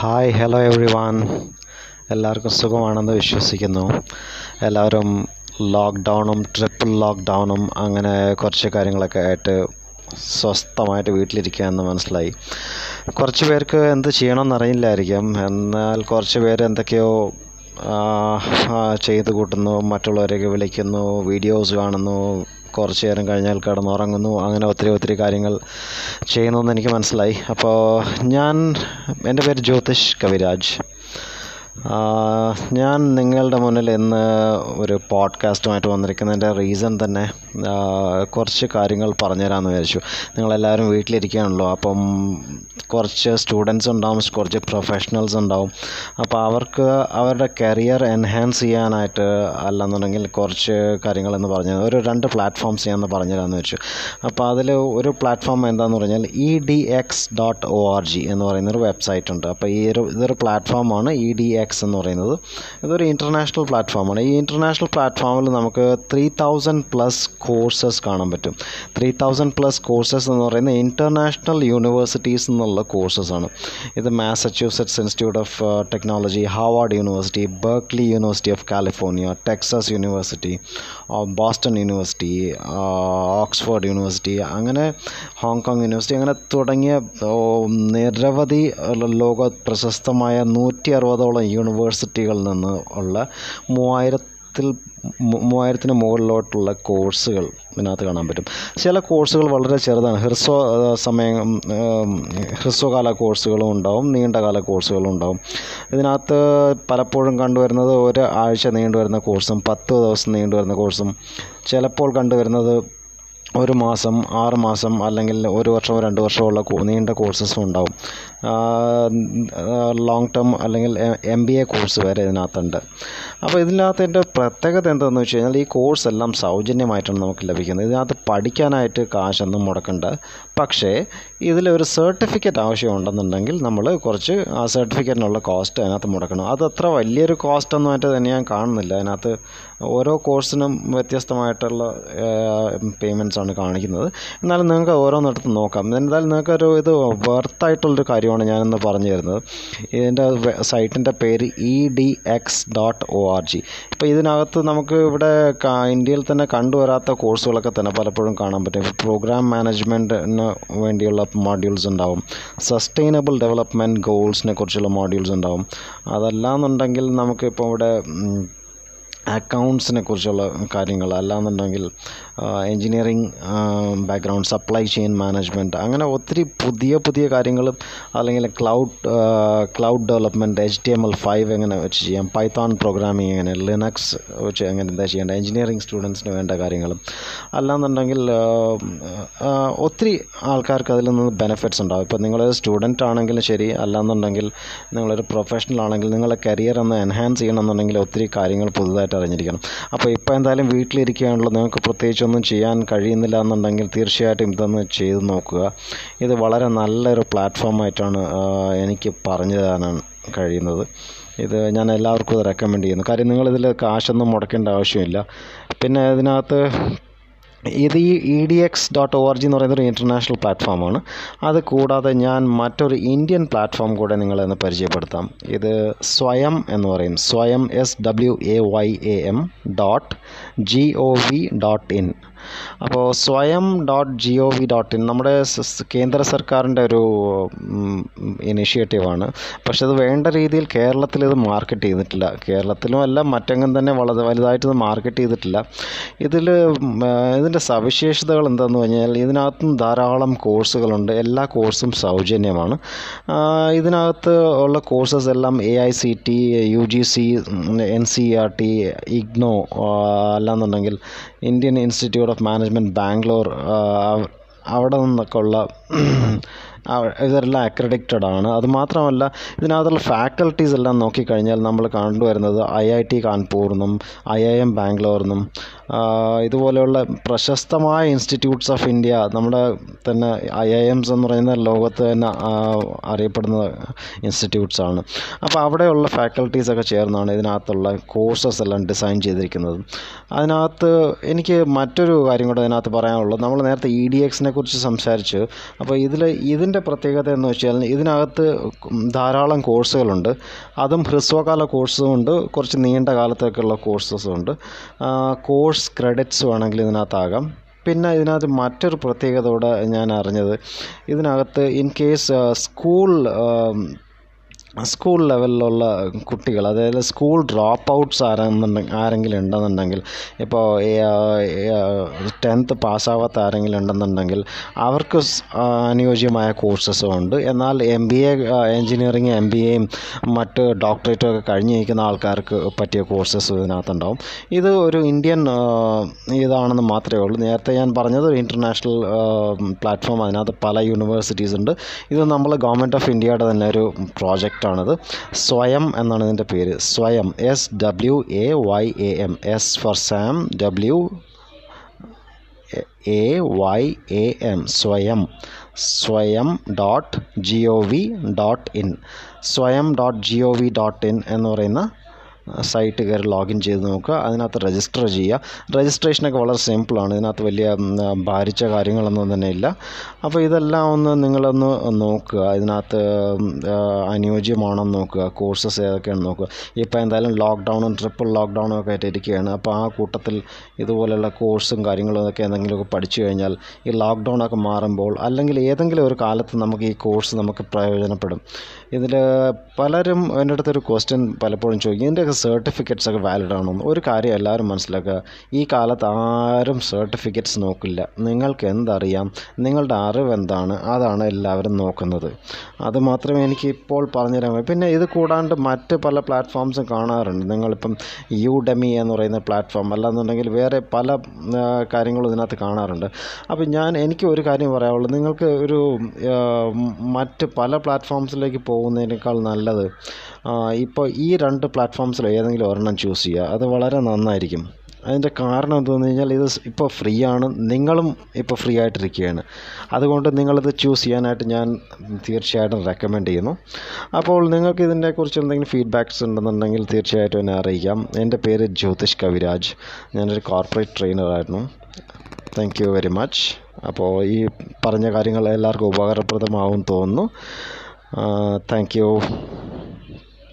Hi hello every one എല്ലാവർക്കും സുഖമാണെന്ന് വിശ്വസിക്കുന്നു. എല്ലാവരും ലോക്ക്ഡൗണും ട്രിപ്പിൾ ലോക്ക്ഡൗണും അങ്ങനെ കുറച്ച് കാര്യങ്ങളൊക്കെ ആയിട്ട് സ്വസ്ഥമായിട്ട് വീട്ടിലിരിക്കുകയെന്ന് മനസ്സിലായി. കുറച്ച് പേർക്ക് എന്ത് ചെയ്യണമെന്ന് അറിയില്ലായിരിക്കും. എന്നാൽ കുറച്ച് പേര് എന്തൊക്കെയോ ചെയ്ത് കൂട്ടുന്നു മറ്റുള്ളവരെയൊക്കെ വിളിക്കുന്നു വീഡിയോസ് കാണുന്നു കുറച്ച് നേരം കഴിഞ്ഞാൽ കിടന്നുറങ്ങുന്നു. അങ്ങനെ ഒത്തിരി ഒത്തിരി കാര്യങ്ങൾ ചെയ്യുന്നു എന്ന് എനിക്ക് മനസ്സിലായി. അപ്പോൾ ഞാൻ എന്റെ പേര് ജ്യോതിഷ് കവിരാജ്. ഞാൻ നിങ്ങളുടെ മുന്നിൽ ഇന്ന് ഒരു പോഡ്കാസ്റ്റുമായിട്ട് വന്നിരിക്കുന്നതിന്റെ റീസൺ തന്നെ കുറച്ച് കാര്യങ്ങൾ പറഞ്ഞു പറഞ്ഞുതരാമെന്ന് വിചാരിച്ചു. നിങ്ങളെല്ലാവരും വീട്ടിലിരിക്കുകയാണല്ലോ അപ്പം കുറച്ച് സ്റ്റുഡൻസ് ഉണ്ടാവും കുറച്ച് പ്രൊഫഷണൽസ് ഉണ്ടാവും. അപ്പോൾ അവർക്ക് അവരുടെ കരിയർ എൻഹാൻസ് ചെയ്യാനായിട്ട് അല്ലെന്നുണ്ടെങ്കിൽ കുറച്ച് കാര്യങ്ങളെന്ന് പറഞ്ഞു ഒരു രണ്ട് പ്ലാറ്റ്ഫോംസ് ഞാൻ പറഞ്ഞു തരാമെന്ന് വെച്ചു അപ്പോൾ അതിൽ ഒരു പ്ലാറ്റ്ഫോം എന്താണെന്ന് പറഞ്ഞാൽ E D X dot O R G എന്ന് പറയുന്നൊരു വെബ്സൈറ്റ് ഉണ്ട്. അപ്പോൾ ഈ ഒരു ഇതൊരു പ്ലാറ്റ്ഫോമാണ് ഇ ഡി എന്ന് പറയുന്നത്. ഇതൊരു ഇന്റർനാഷണൽ പ്ലാറ്റ്ഫോമാണ് ഈ ഇന്റർനാഷണൽ പ്ലാറ്റ്ഫോമിൽ നമുക്ക് ത്രീ തൗസൻഡ് പ്ലസ് കോഴ്സസ് കാണാൻ പറ്റും. ത്രീ തൗസൻഡ് പ്ലസ് കോഴ്സസ് എന്ന് പറയുന്നത് ഇന്റർനാഷണൽ യൂണിവേഴ്സിറ്റീസ് എന്നുള്ള കോഴ്സസ് ആണ്. ഇത് Massachusetts Institute of Technology Harvard University Berkeley University of California Texas University Boston University Oxford University അങ്ങനെ ഹോങ്കോങ് യൂണിവേഴ്സിറ്റി അങ്ങനെ തുടങ്ങിയ നിരവധി ലോക പ്രശസ്തമായ നൂറ്റി അറുപതോളം യൂണിവേഴ്സിറ്റികളിൽ നിന്ന് ഉള്ള മൂവായിരത്തിൽ ത്തിൽ മൂവായിരത്തിന് മുകളിലോട്ടുള്ള കോഴ്സുകൾ ഇതിനകത്ത് കാണാൻ പറ്റും. ചില കോഴ്സുകൾ വളരെ ചെറുതാണ്. ഹ്രസ്വ സമയം ഹ്രസ്വകാല കോഴ്സുകളും ഉണ്ടാവും നീണ്ടകാല കോഴ്സുകളും ഉണ്ടാവും. ഇതിനകത്ത് പലപ്പോഴും കണ്ടുവരുന്നത് ഒരാഴ്ച നീണ്ടുവരുന്ന കോഴ്സും പത്ത് ദിവസം നീണ്ടുവരുന്ന കോഴ്സും ചിലപ്പോൾ കണ്ടുവരുന്നത് ഒരു മാസം ആറ് മാസം അല്ലെങ്കിൽ ഒരു വർഷം രണ്ട് വർഷമുള്ള നീണ്ട കോഴ്സസും ഉണ്ടാവും. ലോങ് ടേം അല്ലെങ്കിൽ എം ബി എ കോഴ്സ് വരെ ഇതിനകത്തുണ്ട്. അപ്പോൾ ഇതിനകത്ത് എന്റെ പ്രത്യേകത എന്താണെന്ന് വെച്ച് കഴിഞ്ഞാൽ ഈ കോഴ്സ് എല്ലാം സൗജന്യമായിട്ടാണ് നമുക്ക് ലഭിക്കുന്നത്. ഇതിനകത്ത് പഠിക്കാനായിട്ട് കാശൊന്നും മുടക്കണ്ട. പക്ഷേ ഇതിലൊരു സർട്ടിഫിക്കറ്റ് ആവശ്യമുണ്ടെന്നുണ്ടെങ്കിൽ നമ്മൾ കുറച്ച് ആ സർട്ടിഫിക്കറ്റിനുള്ള കോസ്റ്റ് അതിനകത്ത് മുടക്കണം. അത് അത്ര വലിയൊരു കോസ്റ്റ് ഒന്നും ആയിട്ട് തന്നെ ഞാൻ കാണുന്നില്ല. അതിനകത്ത് ഓരോ കോഴ്സിനും വ്യത്യസ്തമായിട്ടുള്ള പേയ്മെന്റ്സ് ആണ് കാണിക്കുന്നത്. എന്നാലും നിങ്ങൾക്ക് ഓരോന്നിടത്ത് നോക്കാം. എന്തായാലും നിങ്ങൾക്കൊരു ഇത് വർത്തായിട്ടുള്ളൊരു കാര്യമാണ് ഞാനിന്ന് പറഞ്ഞു തരുന്നത്. ഇതിന്റെ സൈറ്റിന്റെ പേര് E D X dot O R G ഇപ്പോൾ ഇതിനകത്ത് നമുക്ക് ഇവിടെ ഇന്ത്യയിൽ തന്നെ കണ്ടുവരാത്ത കോഴ്സുകളൊക്കെ തന്നെ പലപ്പോഴും കാണാൻ പറ്റും. പ്രോഗ്രാം മാനേജ്മെന്റിന് വേണ്ടിയുള്ള മോഡ്യൂൾസ് ഉണ്ടാവും. സസ്റ്റൈനബിൾ ഡെവലപ്മെന്റ് ഗോൾസിനെ കുറിച്ചുള്ള മോഡ്യൂൾസ് ഉണ്ടാവും. അതല്ലാന്നുണ്ടെങ്കിൽ നമുക്കിപ്പോൾ ഇവിടെ അക്കൗണ്ട്സിനെ കുറിച്ചുള്ള കാര്യങ്ങൾ. അല്ലാന്നുണ്ടെങ്കിൽ engineering background supply chain management അങ്ങനെ ഒത്തിരി പുതിയ പുതിയ കാര്യങ്ങളും അല്ലെങ്കിൽ cloud cloud development H T M L five എങ്ങനെ വെച്ച് ചെയ്യാം പൈത്തോൺ പ്രോഗ്രാമിങ് എങ്ങനെ ലിനക്സ് വെച്ച് എങ്ങനെ എന്താ ചെയ്യേണ്ടത് എൻജിനീയറിങ് സ്റ്റുഡൻസിന് വേണ്ട കാര്യങ്ങളും. അല്ലാന്നുണ്ടെങ്കിൽ ഒത്തിരി ആൾക്കാർക്ക് അതിൽ നിന്ന് ബെനിഫിറ്റ്സ് ഉണ്ടാവും. ഇപ്പോൾ നിങ്ങളൊരു സ്റ്റുഡന്റ് ആണെങ്കിലും ശരി അല്ലാന്നുണ്ടെങ്കിൽ നിങ്ങളൊരു പ്രൊഫഷണൽ ആണെങ്കിൽ നിങ്ങളുടെ കരിയർ ഒന്ന് എൻഹാൻസ് ചെയ്യണമെന്നുണ്ടെങ്കിൽ ഒത്തിരി കാര്യങ്ങൾ പുതുതായിട്ട് അറിഞ്ഞിരിക്കണം. അപ്പോൾ ഇപ്പോൾ എന്തായാലും വീട്ടിലിരിക്കുകയാണല്ലോ നിങ്ങൾക്ക് പ്രത്യേകിച്ചൊന്നും ചെയ്യാൻ കഴിയുന്നില്ല എന്നുണ്ടെങ്കിൽ തീർച്ചയായിട്ടും ഇതൊന്ന് ചെയ്ത് നോക്കുക. ഇത് വളരെ നല്ലൊരു പ്ലാറ്റ്ഫോമായിട്ടാണ് എനിക്ക് പറഞ്ഞു തരാനാണ് കഴിയുന്നത്. ഇത് ഞാൻ എല്ലാവർക്കും ഇത് റെക്കമെൻഡ് ചെയ്യുന്നു. കാര്യം നിങ്ങളിതിൽ കാശൊന്നും മുടക്കേണ്ട ആവശ്യമില്ല. പിന്നെ ഇതിനകത്ത് ഇത് ഈ E D X dot O R G എന്ന് പറയുന്ന ഒരു ഇന്റർനാഷണൽ പ്ലാറ്റ്ഫോമാണ് അത് കൂടാതെ ഞാൻ മറ്റൊരു ഇന്ത്യൻ പ്ലാറ്റ്ഫോം കൂടെ നിങ്ങളെ ഒന്ന് പരിചയപ്പെടുത്താം. ഇത് സ്വയം എന്ന് പറയും. Swayam S W A Y A M dot G O V dot in അപ്പോൾ Swayam dot G O V dot in നമ്മുടെ കേന്ദ്ര സർക്കാരിന്റെ ഒരു ഇനിഷ്യേറ്റീവാണ് പക്ഷെ അത് വേണ്ട രീതിയിൽ കേരളത്തിൽ ഇത് മാർക്കറ്റ് ചെയ്തിട്ടില്ല. കേരളത്തിലും അല്ല മറ്റെങ്ങും തന്നെ വളരെ വലുതായിട്ട് ഇത് മാർക്കറ്റ് ചെയ്തിട്ടില്ല. ഇതിൽ ഇതിന്റെ സവിശേഷതകൾ എന്താണെന്ന് പറഞ്ഞാൽ ഇതിനകത്തും ധാരാളം കോഴ്സുകളുണ്ട്. എല്ലാ കോഴ്സും സൗജന്യമാണ്. ഇതിനകത്ത് ഉള്ള കോഴ്സസ് എല്ലാം A I C T U G C N C R T IGNOU അല്ലാന്നുണ്ടെങ്കിൽ Indian Institute of Management Bangalore അവിടെ നിന്നൊക്കെ ഉള്ള ഇതെല്ലാം അക്രഡിക്റ്റഡ് ആണ്. അതുമാത്രമല്ല ഇതിനകത്തുള്ള ഫാക്കൽറ്റീസ് എല്ലാം നോക്കിക്കഴിഞ്ഞാൽ നമ്മൾ കണ്ടുവരുന്നത് ഐ ഐ ടി കാൺപൂർ എന്നും ഐ ഐ എം ബാംഗ്ലൂർ എന്നും ഇതുപോലെയുള്ള പ്രശസ്തമായ ഇൻസ്റ്റിറ്റ്യൂട്ട്സ് ഓഫ് ഇന്ത്യ നമ്മുടെ തന്നെ ഐ ഐ എംസ് എന്ന് പറയുന്ന ലോകത്ത് തന്നെ അറിയപ്പെടുന്ന ഇൻസ്റ്റിറ്റ്യൂട്ട്സ് ആണ്. അപ്പോൾ അവിടെയുള്ള ഫാക്കൽറ്റീസൊക്കെ ചേർന്നാണ് ഇതിനകത്തുള്ള കോഴ്സസ് എല്ലാം ഡിസൈൻ ചെയ്തിരിക്കുന്നത്. അതിനകത്ത് എനിക്ക് മറ്റൊരു കാര്യം കൂടെ അതിനകത്ത് പറയാനുള്ളത് നമ്മൾ നേരത്തെ ഇ ഡി എക്സിനെ കുറിച്ച് സംസാരിച്ചു. അപ്പോൾ ഇതിൽ ഇതിന്റെ പ്രത്യേകത എന്ന് വെച്ചാൽ ഇതിനകത്ത് ധാരാളം കോഴ്സുകളുണ്ട്. അതും ഹ്രസ്വകാല കോഴ്സും ഉണ്ട്. കുറച്ച് നീണ്ട കാലത്തേക്കുള്ള കോഴ്സസും ഉണ്ട്. കോഴ്സ് ക്രെഡിറ്റ്സ് വേണമെങ്കിൽ ഇതിനകത്താകാം പിന്നെ ഇതിനകത്ത് മറ്റൊരു പ്രത്യേകതയോടെ ഞാൻ അറിഞ്ഞത്. ഇതിനകത്ത് ഇൻ കേസ് സ്കൂൾ സ്കൂൾ ലെവലിലുള്ള കുട്ടികൾ അതായത് സ്കൂൾ ഡ്രോപ്പ് ഔട്ട്സ് ആരെന്നുണ്ടെങ്കിൽ ആരെങ്കിലും ഉണ്ടെന്നുണ്ടെങ്കിൽ ഇപ്പോൾ ടെൻത്ത് പാസ്സാവാത്ത ആരെങ്കിലും ഉണ്ടെന്നുണ്ടെങ്കിൽ അവർക്ക് അനുയോജ്യമായ കോഴ്സസും ഉണ്ട്. എന്നാൽ M B A engineering M B എയും മറ്റ് ഡോക്ടറേറ്റും ഒക്കെ കഴിഞ്ഞിരിക്കുന്ന ആൾക്കാർക്ക് പറ്റിയ കോഴ്സസ് ഇതിനകത്തുണ്ടാവും. ഇത് ഒരു ഇന്ത്യൻ ഇതാണെന്ന് മാത്രമേ ഉള്ളൂ. നേരത്തെ ഞാൻ പറഞ്ഞത് ഒരു ഇന്റർനാഷണൽ പ്ലാറ്റ്ഫോം അതിനകത്ത് പല യൂണിവേഴ്സിറ്റീസ് ഉണ്ട്. ഇത് നമ്മൾ ഗവൺമെന്റ് ഓഫ് ഇന്ത്യയുടെ തന്നെ ഒരു പ്രോജക്റ്റ് ആണിത്. സ്വയം എന്നാണ് ഇതിന്റെ പേര്. Swayam. S W A Y A M S for Sam W A Y A M Swayam. Swayam dot G O V dot in Swayam dot G O V dot in എന്ന് പറയുന്ന site കയറി login ചെയ്ത് നോക്കുക. അതിനകത്ത് register ചെയ്യുക. രജിസ്ട്രേഷനൊക്കെ വളരെ സിമ്പിളാണ് ഇതിനകത്ത് വലിയ ഭാരിച്ച കാര്യങ്ങളൊന്നും തന്നെ ഇല്ല. അപ്പോൾ ഇതെല്ലാം ഒന്ന് നിങ്ങളൊന്ന് നോക്കുക. ഇതിനകത്ത് അനുയോജ്യമാണെന്ന് നോക്കുക. കോഴ്സസ് ഏതൊക്കെയാണെന്ന് നോക്കുക. ഇപ്പോൾ എന്തായാലും ലോക്ക്ഡൗണും ട്രിപ്പിൾ ലോക്ക്ഡൗണും ഒക്കെ ആയിട്ട് ഇരിക്കുകയാണ്. അപ്പോൾ ആ കൂട്ടത്തിൽ ഇതുപോലെയുള്ള കോഴ്സും കാര്യങ്ങളും ഒക്കെ എന്തെങ്കിലുമൊക്കെ പഠിച്ചു കഴിഞ്ഞാൽ ഈ ലോക്ക്ഡൗൺ ഒക്കെ മാറുമ്പോൾ അല്ലെങ്കിൽ ഏതെങ്കിലും ഒരു കാലത്ത് നമുക്ക് ഈ കോഴ്സ് നമുക്ക് പ്രയോജനപ്പെടും. ഇതിൽ പലരും എന്റെ അടുത്തൊരു ക്വസ്റ്റ്യൻ പലപ്പോഴും ചോദിക്കും. ഇതിന്റെയൊക്കെ സർട്ടിഫിക്കറ്റ്സ് ഒക്കെ വാലിഡ് ആണോ ഒരു കാര്യം എല്ലാവരും മനസ്സിലാക്കുക. ഈ കാലത്ത് ആരും സർട്ടിഫിക്കറ്റ്സ് നോക്കില്ല. നിങ്ങൾക്ക് എന്തറിയാം? നിങ്ങളുടെ അറിവ് എന്താണ്? അതാണ് എല്ലാവരും നോക്കുന്നത്. അത് മാത്രമേ എനിക്ക് ഇപ്പോൾ പറഞ്ഞുതരാൻ പിന്നെ ഇത് കൂടാണ്ട് മറ്റ് പല പ്ലാറ്റ്ഫോംസും കാണാറുണ്ട്. നിങ്ങളിപ്പം യു ഡെമി എന്ന് പറയുന്ന പ്ലാറ്റ്ഫോം അല്ലാന്നുണ്ടെങ്കിൽ വേറെ പല കാര്യങ്ങളും ഇതിനകത്ത് കാണാറുണ്ട്. അപ്പോൾ ഞാൻ എനിക്ക് ഒരു കാര്യം പറയാവുള്ളൂ നിങ്ങൾക്ക് ഒരു മറ്റ് പല പ്ലാറ്റ്ഫോംസിലേക്ക് പോകുന്നതിനേക്കാൾ നല്ലത് ഇപ്പോൾ ഈ രണ്ട് പ്ലാറ്റ്ഫോംസിൽ ഏതെങ്കിലും ഒരെണ്ണം ചൂസ് ചെയ്യുക അത് വളരെ നന്നായിരിക്കും. അതിന്റെ കാരണം എന്തെന്ന് കഴിഞ്ഞാൽ ഇത് ഇപ്പോൾ ഫ്രീ ആണ് നിങ്ങളും ഇപ്പോൾ ഫ്രീ ആയിട്ടിരിക്കുകയാണ്. അതുകൊണ്ട് നിങ്ങളിത് ചൂസ് ചെയ്യാനായിട്ട് ഞാൻ തീർച്ചയായിട്ടും റെക്കമെൻഡ് ചെയ്യുന്നു. അപ്പോൾ നിങ്ങൾക്ക് ഇതിനെക്കുറിച്ച് എന്തെങ്കിലും ഫീഡ്ബാക്ക്സ് ഉണ്ടെന്നുണ്ടെങ്കിൽ തീർച്ചയായിട്ടും എന്നെ അറിയിക്കാം. എന്റെ പേര് ജ്യോതിഷ് കവിരാജ്. ഞാനൊരു കോർപ്പറേറ്റ് ട്രെയിനറായിരുന്നു താങ്ക് യു വെരി മച്ച് അപ്പോൾ ഈ പറഞ്ഞ കാര്യങ്ങൾ എല്ലാവർക്കും ഉപകാരപ്രദമാവും തോന്നുന്നു. Thank you